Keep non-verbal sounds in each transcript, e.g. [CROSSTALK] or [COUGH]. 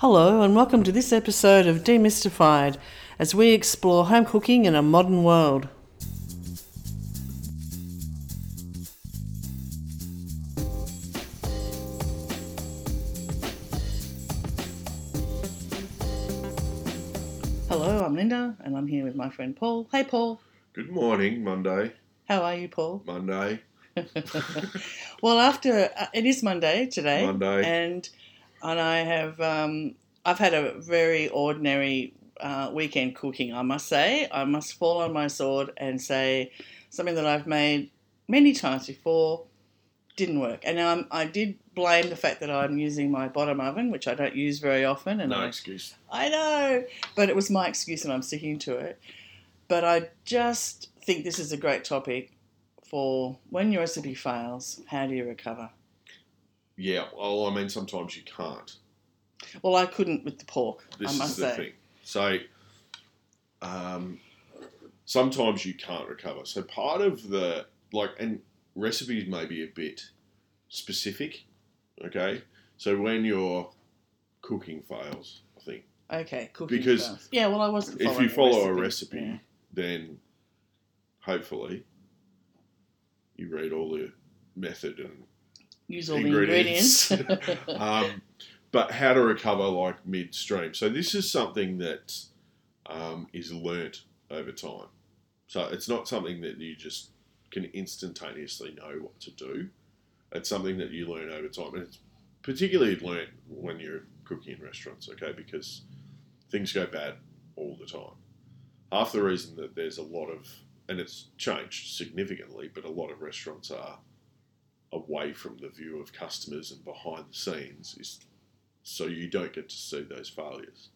Hello, and welcome to this episode of Demystified as we explore home cooking in a modern world. Hello, I'm Linda, and I'm here with my friend Paul. Hey, Paul. Good morning, Monday. How are you, Paul? Monday. [LAUGHS] well, after uh, it is Monday today, Monday. and and I have um, I've had a very ordinary uh, weekend cooking. I must say, I must fall on my sword and say something that I've made many times before didn't work, and um, I did blame the fact that I'm using my bottom oven, which I don't use very often, and No I, excuse. I know, but it was my excuse and I'm sticking to it. But I just think this is a great topic for when your recipe fails, how do you recover? Yeah, well, I mean, sometimes you can't. Well, I couldn't with the pork, This I must is the say. thing. So, um, sometimes you can't recover. So, part of the, like, and recipes may be a bit specific, okay? So, when your cooking fails, I think, Okay, cooking Because first. yeah, well, I wasn't. if you follow a recipe. recipe, Yeah. then hopefully you read all the method and use all the ingredients. ingredients. [LAUGHS] [LAUGHS] um, but how to recover like midstream. So this is something that um, is learnt over time. So it's not something that you just can instantaneously know what to do. It's something that you learn over time, and it's particularly learnt when you're cooking in restaurants. Okay, because things go bad all the time. Half the reason that there's a lot of, and it's changed significantly, but a lot of restaurants are away from the view of customers and behind the scenes is so you don't get to see those failures.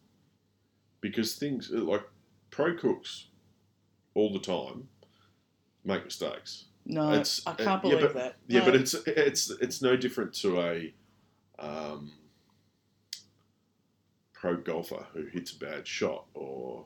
Because things like pro cooks all the time make mistakes. no, It's- I uh, can't yeah, believe but- that. Yeah, No. but it's it's it's no different to a um, pro golfer who hits a bad shot, or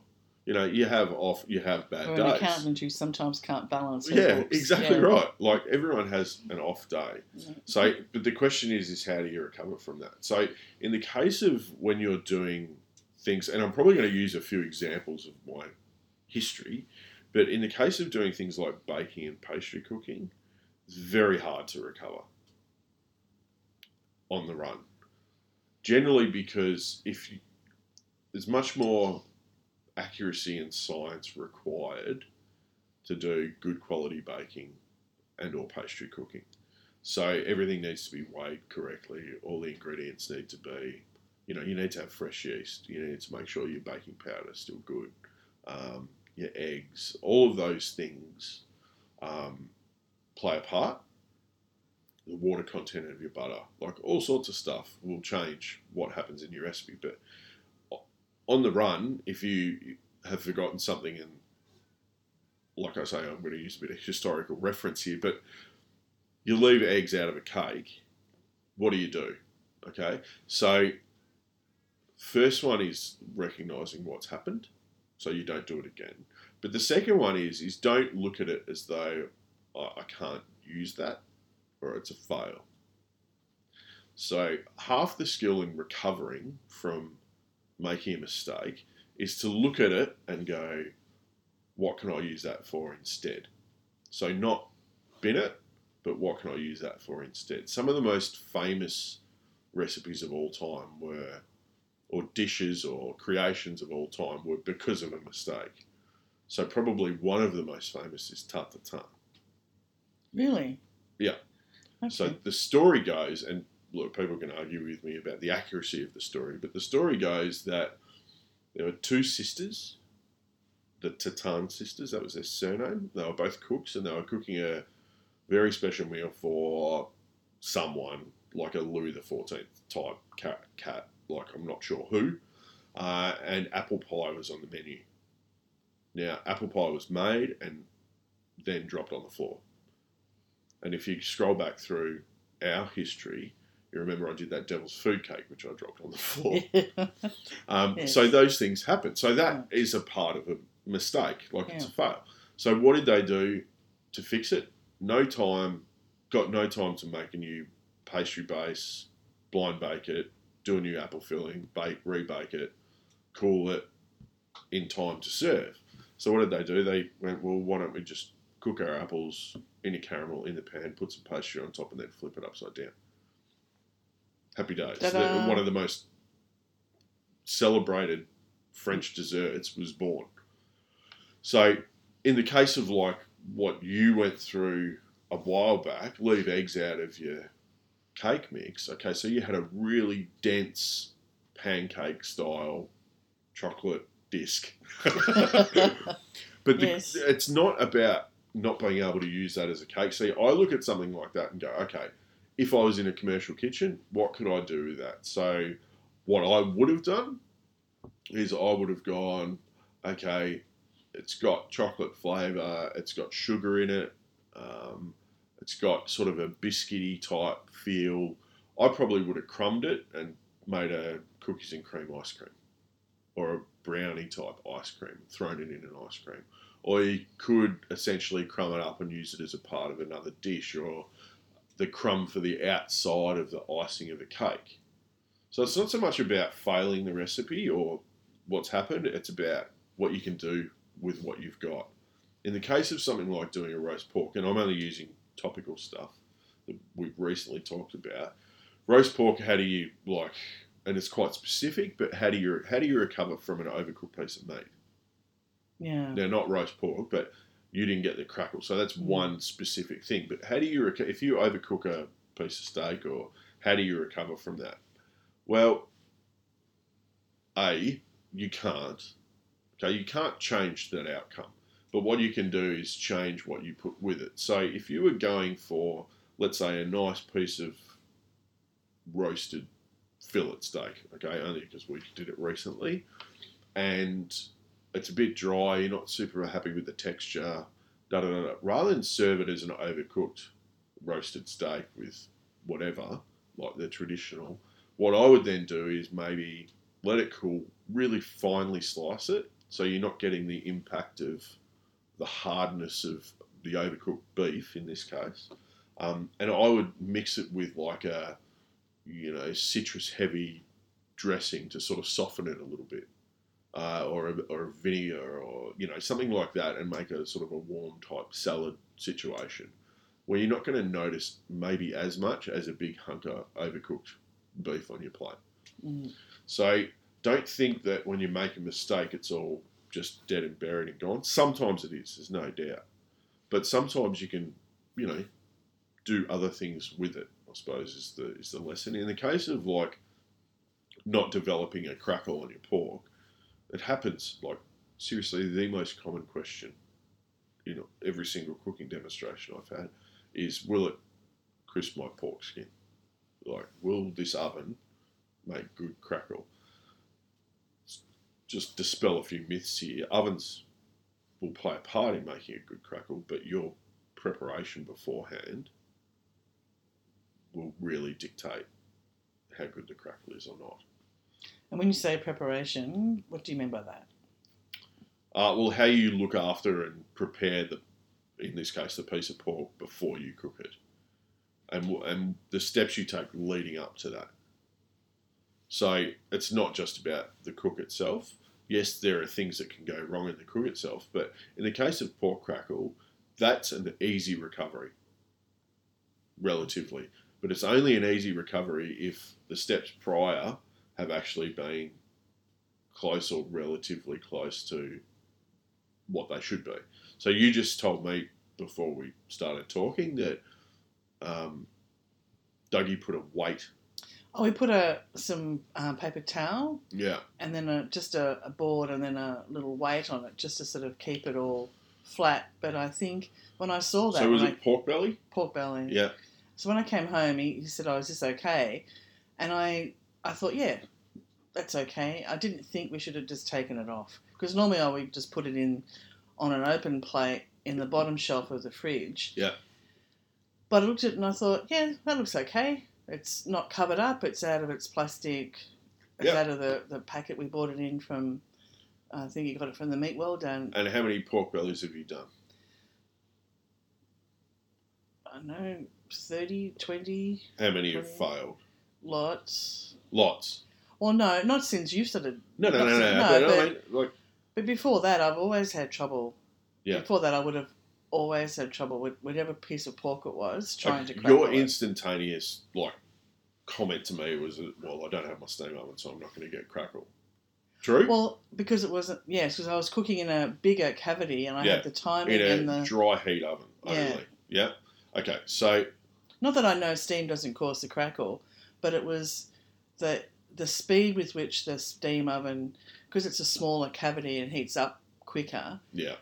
you know you have off you have bad or an days. accountant who sometimes can't balance. Yeah, books. exactly Yeah. right. Like everyone has an off day. Yeah. So, but the question is, is how do you recover from that? So, in the case of when you're doing things, and I'm probably going to use a few examples of my history, but in the case of doing things like baking and pastry cooking, it's very hard to recover on the run. Generally, because if you, there's much more accuracy and science required to do good quality baking and or pastry cooking. So everything needs to be weighed correctly. All the ingredients need to be, you know, you need to have fresh yeast. You need to make sure your baking powder is still good. Um, your eggs, all of those things um, play a part. The water content of your butter, like all sorts of stuff, will change what happens in your recipe. But on the run, if you have forgotten something and like I say, I'm going to use a bit of historical reference here, but you leave eggs out of a cake, what do you do? Okay, so first one is recognizing what's happened, so you don't do it again. But the second one is is don't look at it as though "Oh, I can't use that or it's a fail. So half the skill in recovering from making a mistake is to look at it and go, what can I use that for instead? So not bin it, but what can I use that for instead? Some of the most famous recipes of all time were, or dishes or creations of all time were because of a mistake. So probably one of the most famous is tarte tatin. Really? Yeah. Okay. So the story goes, and look, people can argue with me about the accuracy of the story, but the story goes that there were two sisters, the Tatin sisters, that was their surname. They were both cooks, and they were cooking a very special meal for someone, like a Louis XIV type cat, cat like I'm not sure who, uh, and apple pie was on the menu. Now, apple pie was made and then dropped on the floor. And if you scroll back through our history, you remember I did that devil's food cake, which I dropped on the floor. [LAUGHS] Um, Yes. So those things happen. So that is a part of a mistake, like it's a fail. So what did they do to fix it? No time, got no time to make a new pastry base, blind bake it, do a new apple filling, bake, rebake it, cool it in time to serve. So what did they do? They went, well, why don't we just cook our apples in a caramel in the pan, put some pastry on top, and then flip it upside down. Happy days. The- one of the most celebrated French desserts was born. So, in the case of like what you went through a while back, leave eggs out of your cake mix. Okay, so you had a really dense pancake style chocolate disc. [LAUGHS] but the, Yes. it's not about not being able to use that as a cake. See, I look at something like that and go, okay, if I was in a commercial kitchen, what could I do with that? So, what I would have done is I would have gone, okay, it's got chocolate flavour, it's got sugar in it, um, it's got sort of a biscuity type feel. I probably would have crumbed it and made a cookies and cream ice cream or a brownie type ice cream, thrown it in an ice cream. Or you could essentially crumb it up and use it as a part of another dish or the crumb for the outside of the icing of the cake. So it's not so much about failing the recipe or what's happened, it's about what you can do with what you've got. In the case of something like doing a roast pork, and I'm only using topical stuff that we've recently talked about, roast pork, how do you like, and it's quite specific, but how do you how do you recover from an overcooked piece of meat? yeah. Now, not roast pork, but you didn't get the crackle, so that's Mm. one specific thing. But how do you reco- if you overcook a piece of steak, or how do you recover from that? Well, a you can't. Okay, you can't change that outcome. But what you can do is change what you put with it. So if you were going for, let's say, a nice piece of roasted fillet steak, okay, only because we did it recently, and it's a bit dry, you're not super happy with the texture, da da da. da. Rather than serve it as an overcooked roasted steak with whatever, like the traditional, what I would then do is maybe let it cool, really finely slice it, so you're not getting the impact of the hardness of the overcooked beef in this case. Um, and I would mix it with like a, you know, citrus heavy dressing to sort of soften it a little bit, uh, or a, or a vinegar or you know something like that, and make a sort of a warm type salad situation where you're not going to notice maybe as much as a big hunter overcooked beef on your plate. Mm. So don't think that when you make a mistake, it's all just dead and buried and gone. Sometimes it is, there's no doubt. But sometimes you can, you know, do other things with it. I suppose is the is the lesson. In the case of like not developing a crackle on your pork, it happens. Like seriously, the most common question in every single cooking demonstration I've had is, will it crisp my pork skin? Like, will this oven make good crackle? just dispel a few myths here. Ovens will play a part in making a good crackle, but your preparation beforehand will really dictate how good the crackle is or not. And when you say preparation, what do you mean by that? Uh, well, how you look after and prepare the, in this case, the piece of pork before you cook it, and and the steps you take leading up to that. So it's not just about the cook itself. Yes, there are things that can go wrong in the cook itself, but in the case of pork crackle, that's an easy recovery, relatively. But it's only an easy recovery if the steps prior have actually been close or relatively close to what they should be. So you just told me before we started talking that um, Dougie put a weight. Oh, we put a some uh, paper towel Yeah. and then a, just a, a board and then a little weight on it just to sort of keep it all flat. But I think when I saw that, So was when I- it pork belly? pork belly. Yeah. So when I came home, he, he said, "Oh, is this okay?" And I, I thought, yeah, that's okay. I didn't think we should have just taken it off because normally I would just put it in on an open plate in the bottom shelf of the fridge. Yeah. But I looked at it and I thought, yeah, that looks okay. It's not covered up. It's out of its plastic. It's Yeah. out of the, the packet we bought it in from. I think you got it from the meat well done. And how many pork bellies have you done? I don't know 30, 20 How many have failed? lots. Lots. Well, no, not since you started. No, no, no, no. no, no, but, I mean, like, But before that, I've always had trouble. Yeah. Before that, I would have always had trouble with whatever piece of pork it was trying to like, crackle your it. instantaneous like comment to me was, "Well, I don't have my steam oven, so I'm not going to get crackle." True. Well, because it wasn't. Yes, because I was cooking in a bigger cavity and I Yeah, had the timing in a and the. dry heat oven Yeah. only. Yeah. Okay. So Not that I know steam doesn't cause the crackle, but it was the the speed with which the steam oven, because it's a smaller cavity and heats up quicker. yeah,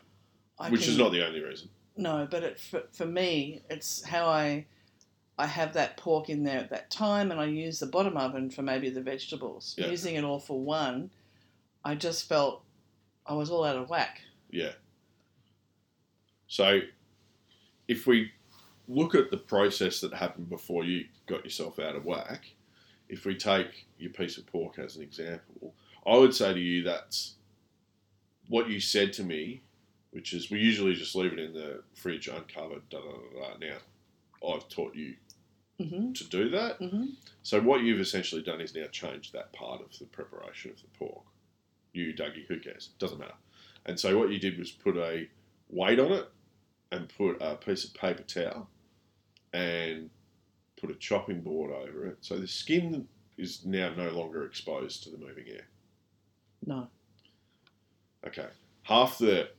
I which can- is not the only reason. No, but it, for, for me, it's how I I have that pork in there at that time, and I use the bottom oven for maybe the vegetables. Yeah. Using it all for one, I just felt I was all out of whack. Yeah. So, if we look at the process that happened before you got yourself out of whack, if we take your piece of pork as an example, I would say to you that's what you said to me, which is we usually just leave it in the fridge uncovered. Da, da, da, da. Now, I've taught you hmm to do that. hmm So what you've essentially done is now changed that part of the preparation of the pork. You, Dougie, who cares? Doesn't matter. And so what you did was put a weight on it and put a piece of paper towel and put a chopping board over it. So the skin is now no longer exposed to the moving air. No. Okay. Half the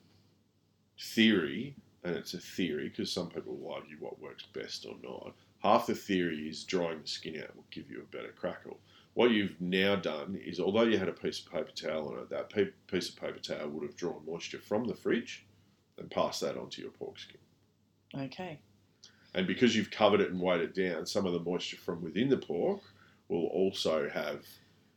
theory, and it's a theory because some people will argue what works best or not, half the theory is drying the skin out will give you a better crackle. What you've now done is, although you had a piece of paper towel on it, that piece of paper towel would have drawn moisture from the fridge and passed that onto your pork skin. Okay. And because you've covered it and weighed it down, some of the moisture from within the pork will also have.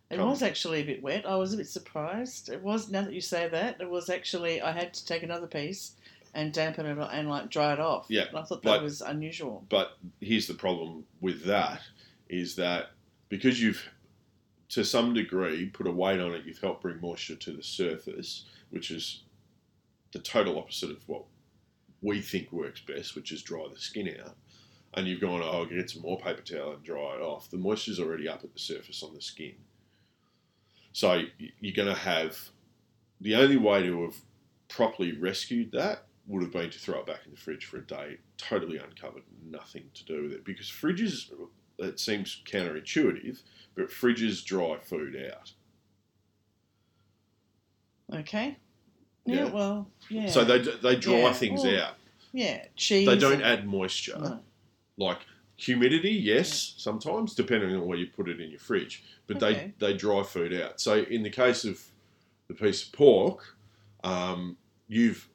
It Come. was actually a bit wet. I was a bit surprised. It was now that you say that. It was actually I had to take another piece and dampen it and like dry it off. Yeah, And I thought that like- was unusual. But here's the problem with that is that because you've, to some degree, put a weight on it, you've helped bring moisture to the surface, which is the total opposite of what we think works best, which is dry the skin out. And you've gone, oh, I'll get some more paper towel and dry it off. The moisture's already up at the surface on the skin. So you're going to have the only way to have properly rescued that would have been to throw it back in the fridge for a day, totally uncovered, nothing to do with it. Because fridges, it seems counterintuitive, but fridges dry food out. Okay. Yeah. Yeah. Well. Yeah. So they, they dry Yeah. things out. Yeah. Cheese. They don't add moisture. No. Like humidity, yes, sometimes, depending on where you put it in your fridge. But Okay. they, they dry food out. So in the case of the piece of pork, um, you've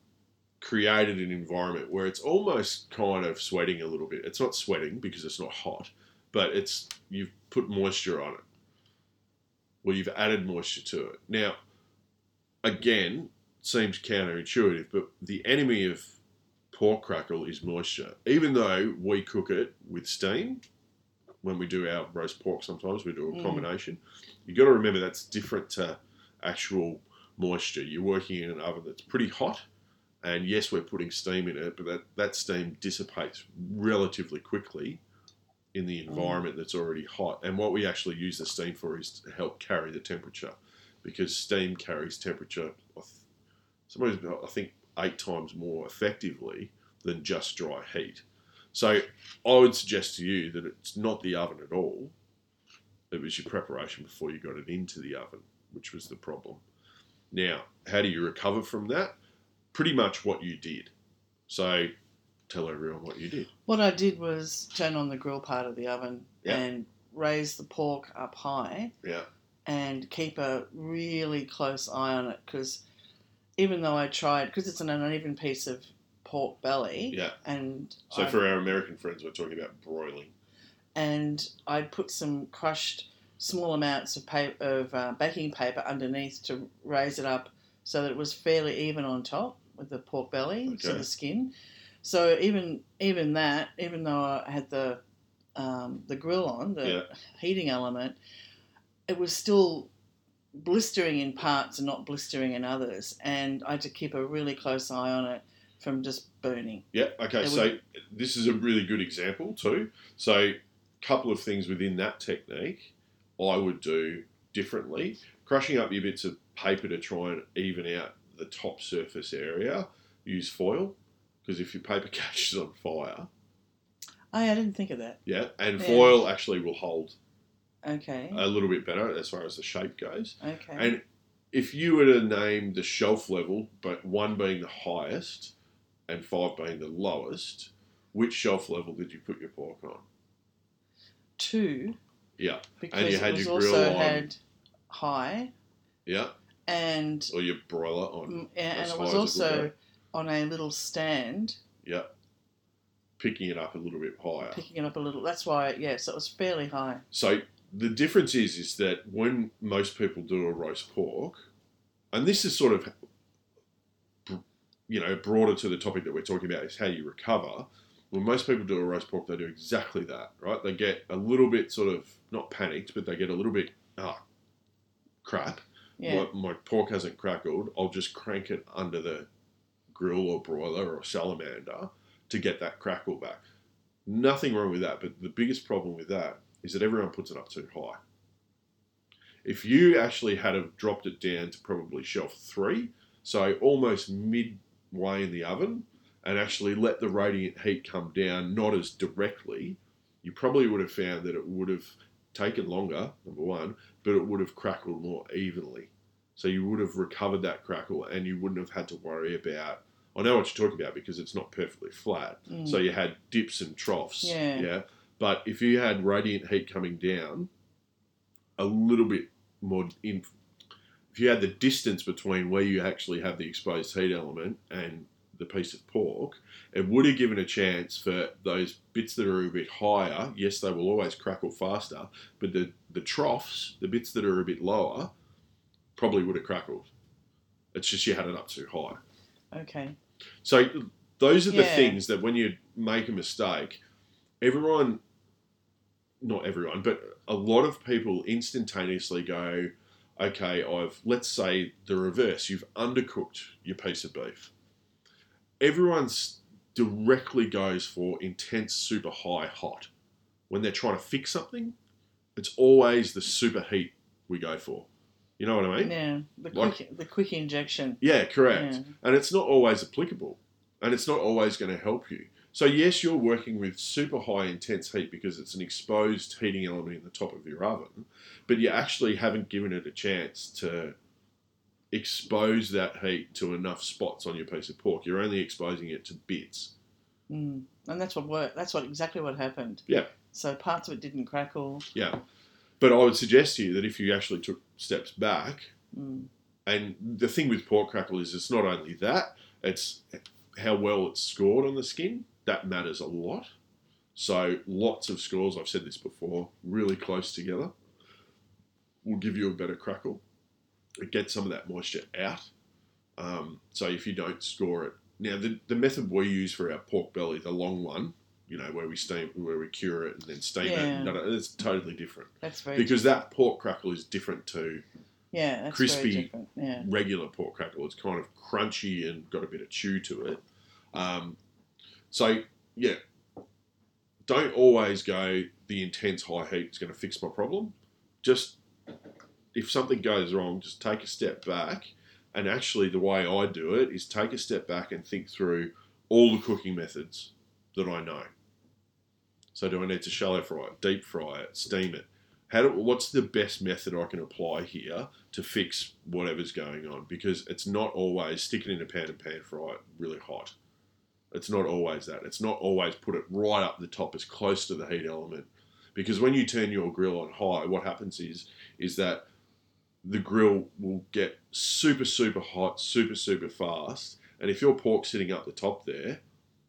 created an environment where it's almost kind of sweating a little bit. It's not sweating because it's not hot, but it's you've put moisture on it. Well, you've added moisture to it. Now, again, seems counterintuitive, but the enemy of pork crackle is moisture. Even though we cook it with steam, when we do our roast pork, sometimes we do a Mm. combination. You've got to remember that's different to actual moisture. You're working in an oven that's pretty hot, and yes, we're putting steam in it, but that, that steam dissipates relatively quickly in the environment that's already hot. And what we actually use the steam for is to help carry the temperature, because steam carries temperature. I Somebody's, I think, eight times more effectively than just dry heat. So I would suggest to you that it's not the oven at all. It was your preparation before you got it into the oven, which was the problem. Now, how do you recover from that? Pretty much what you did. So tell everyone what you did. What I did was turn on the grill part of the oven Yeah. and raise the pork up high Yeah. and keep a really close eye on it because even though I tried, because it's an uneven piece of pork belly, Yeah. and So I, for our American friends, we're talking about broiling. and I put some crushed small amounts of paper, of uh, baking paper underneath to raise it up so that it was fairly even on top with the pork belly Okay. the skin. So even even that, even though I had the um, the grill on, the Yeah. heating element, it was still blistering in parts and not blistering in others. And I had to keep a really close eye on it from just burning. Yeah. Okay. It So would- this is a really good example too. So, a couple of things within that technique. I would do differently. Crushing up your bits of paper to try and even out the top surface area. Use foil because if your paper [LAUGHS] catches on fire, Oh, yeah, I didn't think of that. yeah, and Yeah. foil actually will hold Okay. a little bit better as far as the shape goes. okay. And if you were to name the shelf level, but one being the highest and five being the lowest, which shelf level did you put your pork on? Two. Yeah. Because you had your grill also on. had high Yeah, and or your broiler on. and it was as it also on a little stand, Yeah, picking it up a little bit higher. picking it up a little. That's why, yes, it was fairly high. So the difference is is that when most people do a roast pork, and this is sort of you know broader to the topic that we're talking about is how you recover. When most people do a roast pork, they do exactly that, right? They get a little bit sort of not panicked, but they get a little bit ah crap. Yeah. My, my pork hasn't crackled. I'll just crank it under the grill or broiler or salamander to get that crackle back. Nothing wrong with that, but the biggest problem with that is that everyone puts it up too high. If you actually had have dropped it down to probably shelf three, so almost midway in the oven, and actually let the radiant heat come down, not as directly, you probably would have found that it would have taken longer, number one, but it would have crackled more evenly. So you would have recovered that crackle and you wouldn't have had to worry about. I know what you're talking about because it's not perfectly flat. Mm. So you had dips and troughs. Yeah. Yeah. But if you had radiant heat coming down a little bit more in, if you had the distance between where you actually have the exposed heat element and the piece of pork, it would have given a chance for those bits that are a bit higher. Yes, they will always crackle faster, but the, the troughs, the bits that are a bit lower, probably would have crackled. It's just you had it up too high. Okay. So those are the Yeah. things that when you make a mistake, everyone, not everyone, but a lot of people instantaneously go, okay, I've, let's say the reverse, you've undercooked your piece of beef. Everyone's directly goes for intense, super high hot. When they're trying to fix something, it's always the super heat we go for. You know what I mean? Yeah. The Like- quick, the quick injection. Yeah, correct. Yeah. And it's not always applicable, and it's not always going to help you. So yes, you're working with super high intense heat because it's an exposed heating element in the top of your oven, but you actually haven't given it a chance to expose that heat to enough spots on your piece of pork. You're only exposing it to bits. Mm. And that's what worked. That's what exactly what happened. Yeah. So parts of it didn't crackle. Yeah. But I would suggest to you that if you actually took steps back, Mm. And the thing with pork crackle is it's not only that, it's how well it's scored on the skin. That matters a lot. So lots of scores, I've said this before, really close together will give you a better crackle. It gets some of that moisture out. Um, so if you don't score it. Now the, the method we use for our pork belly, the long one, you know, where we steam where we cure it and then steam Yeah. it, no, no, it's totally different. That's very Because that pork crackle is different to yeah, crispy- different. Yeah. regular pork crackle. It's kind of crunchy and got a bit of chew to it. Um, so yeah, don't always go the intense high heat is going to fix my problem. Just if something goes wrong, just take a step back. And actually, the way I do it is take a step back and think through all the cooking methods that I know. So, do I need to shallow fry it, deep fry it, steam it? How do, what's the best method I can apply here to fix whatever's going on? Because it's not always stick it in a pan and pan fry it really hot. It's not always that. It's not always put it right up the top as close to the heat element. Because when you turn your grill on high, what happens is is that the grill will get super super hot, super super fast, and if your pork's sitting up the top there,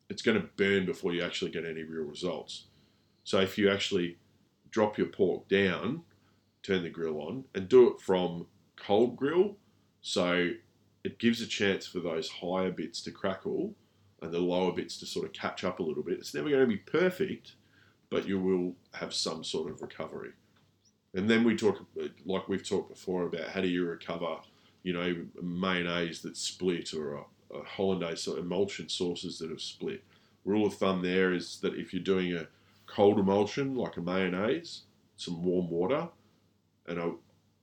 it's going to burn before you actually get any real results. So if you actually drop your pork down, turn the grill on, and do it from cold grill, so it gives a chance for those higher bits to crackle and the lower bits to sort of catch up a little bit. It's never going to be perfect, but you will have some sort of recovery. And then we talk, like we've talked before, about how do you recover, you know, mayonnaise that's split or a, a hollandaise or emulsion sauces that have split. Rule of thumb there is that if you're doing a cold emulsion like a mayonnaise, some warm water, and a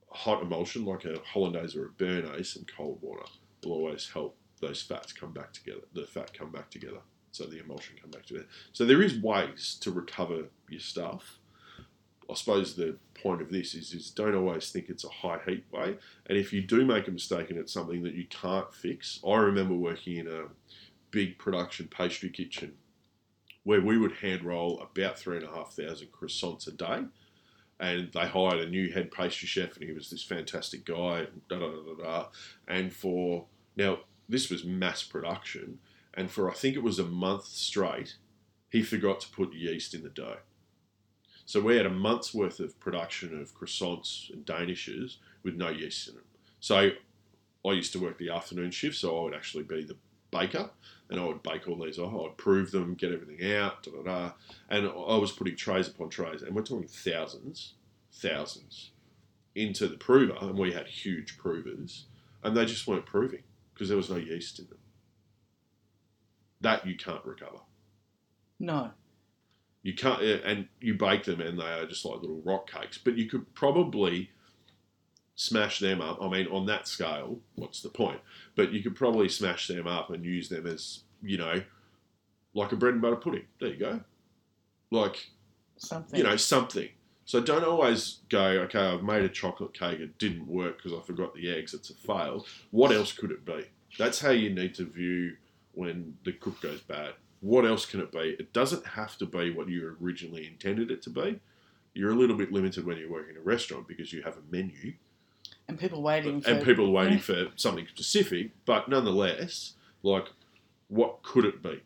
hot emulsion like a hollandaise or a béarnaise some cold water will always help those fats come back together. The fat come back together, so the emulsion come back together. So there is ways to recover your stuff. I suppose the point of this is, is don't always think it's a high heat way. And if you do make a mistake and it's something that you can't fix, I remember working in a big production pastry kitchen where we would hand roll about three and a half thousand croissants a day. And they hired a new head pastry chef, and he was this fantastic guy. Da da da da. da. And for now, this was mass production, and for I think it was a month straight, he forgot to put yeast in the dough. So we had a month's worth of production of croissants and danishes with no yeast in them. So I used to work the afternoon shift, so I would actually be the baker, and I would bake all these. I'd prove them, get everything out, da da da. And I was putting trays upon trays, and we're talking thousands, thousands into the prover, and we had huge provers, and they just weren't proving because there was no yeast in them. That you can't recover. No. You can't, uh, and you bake them, and they are just like little rock cakes. But you could probably smash them up. I mean, on that scale, what's the point? But you could probably smash them up and use them as, you know, like a bread and butter pudding. There you go. Like, Something. you know, something. So don't always go, okay, I've made a chocolate cake, it didn't work because I forgot the eggs, it's a fail. What else could it be? That's how you need to view when the cook goes bad. What else can it be? It doesn't have to be what you originally intended it to be. You're a little bit limited when you work in a restaurant because you have a menu and people waiting for and people waiting for something specific, but nonetheless, like, what could it be?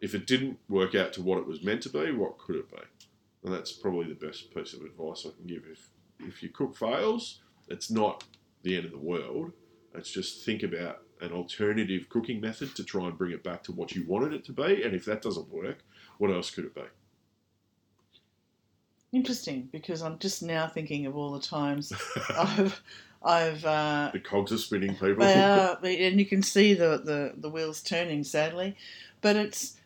If it didn't work out to what it was meant to be, what could it be? And that's probably the best piece of advice I can give. If if your cook fails, it's not the end of the world. It's just think about an alternative cooking method to try and bring it back to what you wanted it to be. And if that doesn't work, what else could it be? Interesting, because I'm just now thinking of all the times [LAUGHS] I've, I've, uh, The cogs are spinning, people. they [LAUGHS] are, and you can see the, the, the wheels turning, sadly. But it's,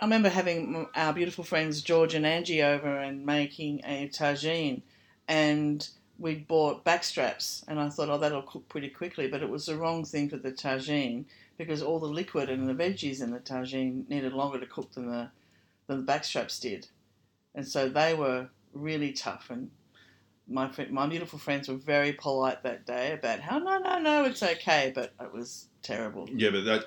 I remember having our beautiful friends George and Angie over and making a tagine, and we'd bought backstraps, and I thought, oh, that'll cook pretty quickly, but it was the wrong thing for the tagine because all the liquid and the veggies in the tagine needed longer to cook than the than the backstraps did, and so they were really tough. And my fri- my beautiful friends were very polite that day about how no no no it's okay, but it was terrible. yeah, but that.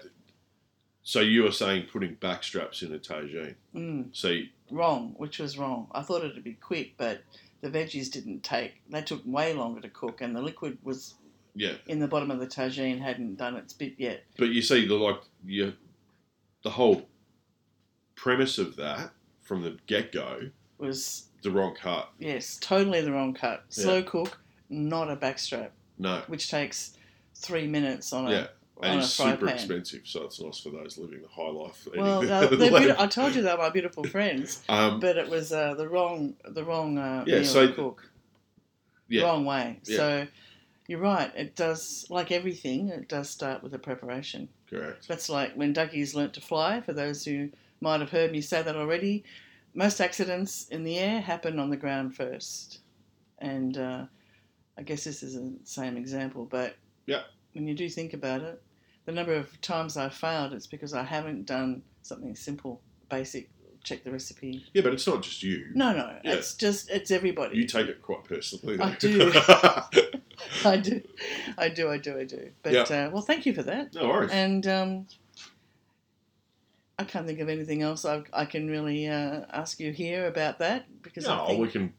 So you were saying putting back straps in a tagine. Mm, So you- wrong, which was wrong. I thought it'd be quick, but the veggies didn't take. They took way longer to cook, and the liquid was yeah, in the bottom of the tagine hadn't done its bit yet. but you see the like you, the whole premise of that from the get go, Was the wrong cut. yes, totally the wrong cut. Slow cook, not a backstrap, No, which takes three minutes on a yeah, on and it's super pan. expensive, so it's nice for those living the high life. Well, the- [LAUGHS] they're, they're lamb. I told you they're my beautiful friends, um, but it was uh, the wrong the wrong uh, Yeah, meal so- to cook. yeah, Wrong way. Yeah. So you're right. It does like everything. It does start with a preparation. correct. That's like when Dougie's learnt to fly. For those who might have heard me say that already, most accidents in the air happen on the ground first. And uh, I guess this is the same example, but Yeah. When you do think about it, the number of times I've failed, it's because I haven't done something simple, basic, check the recipe. Yeah, but it's not just you. No, no, Yeah. it's just, it's everybody. You take it quite personally. I do. [LAUGHS] [LAUGHS] I do, I do, I do, I do. But, Yeah. uh, well, thank you for that. no worries. And um, I can't think of anything else I, I can really uh, ask you here about that because I think we can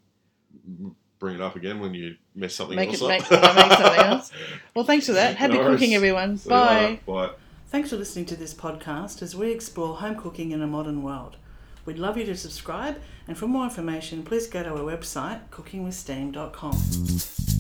bring it up again when you mess something Make else it- up. make- make something [LAUGHS] else. Well, thanks for that. Happy No cooking, everyone. See. Bye. Bye. Thanks for listening to this podcast as we explore home cooking in a modern world. We'd love you to subscribe, and for more information, please go to our website, cookingwithsteam.com.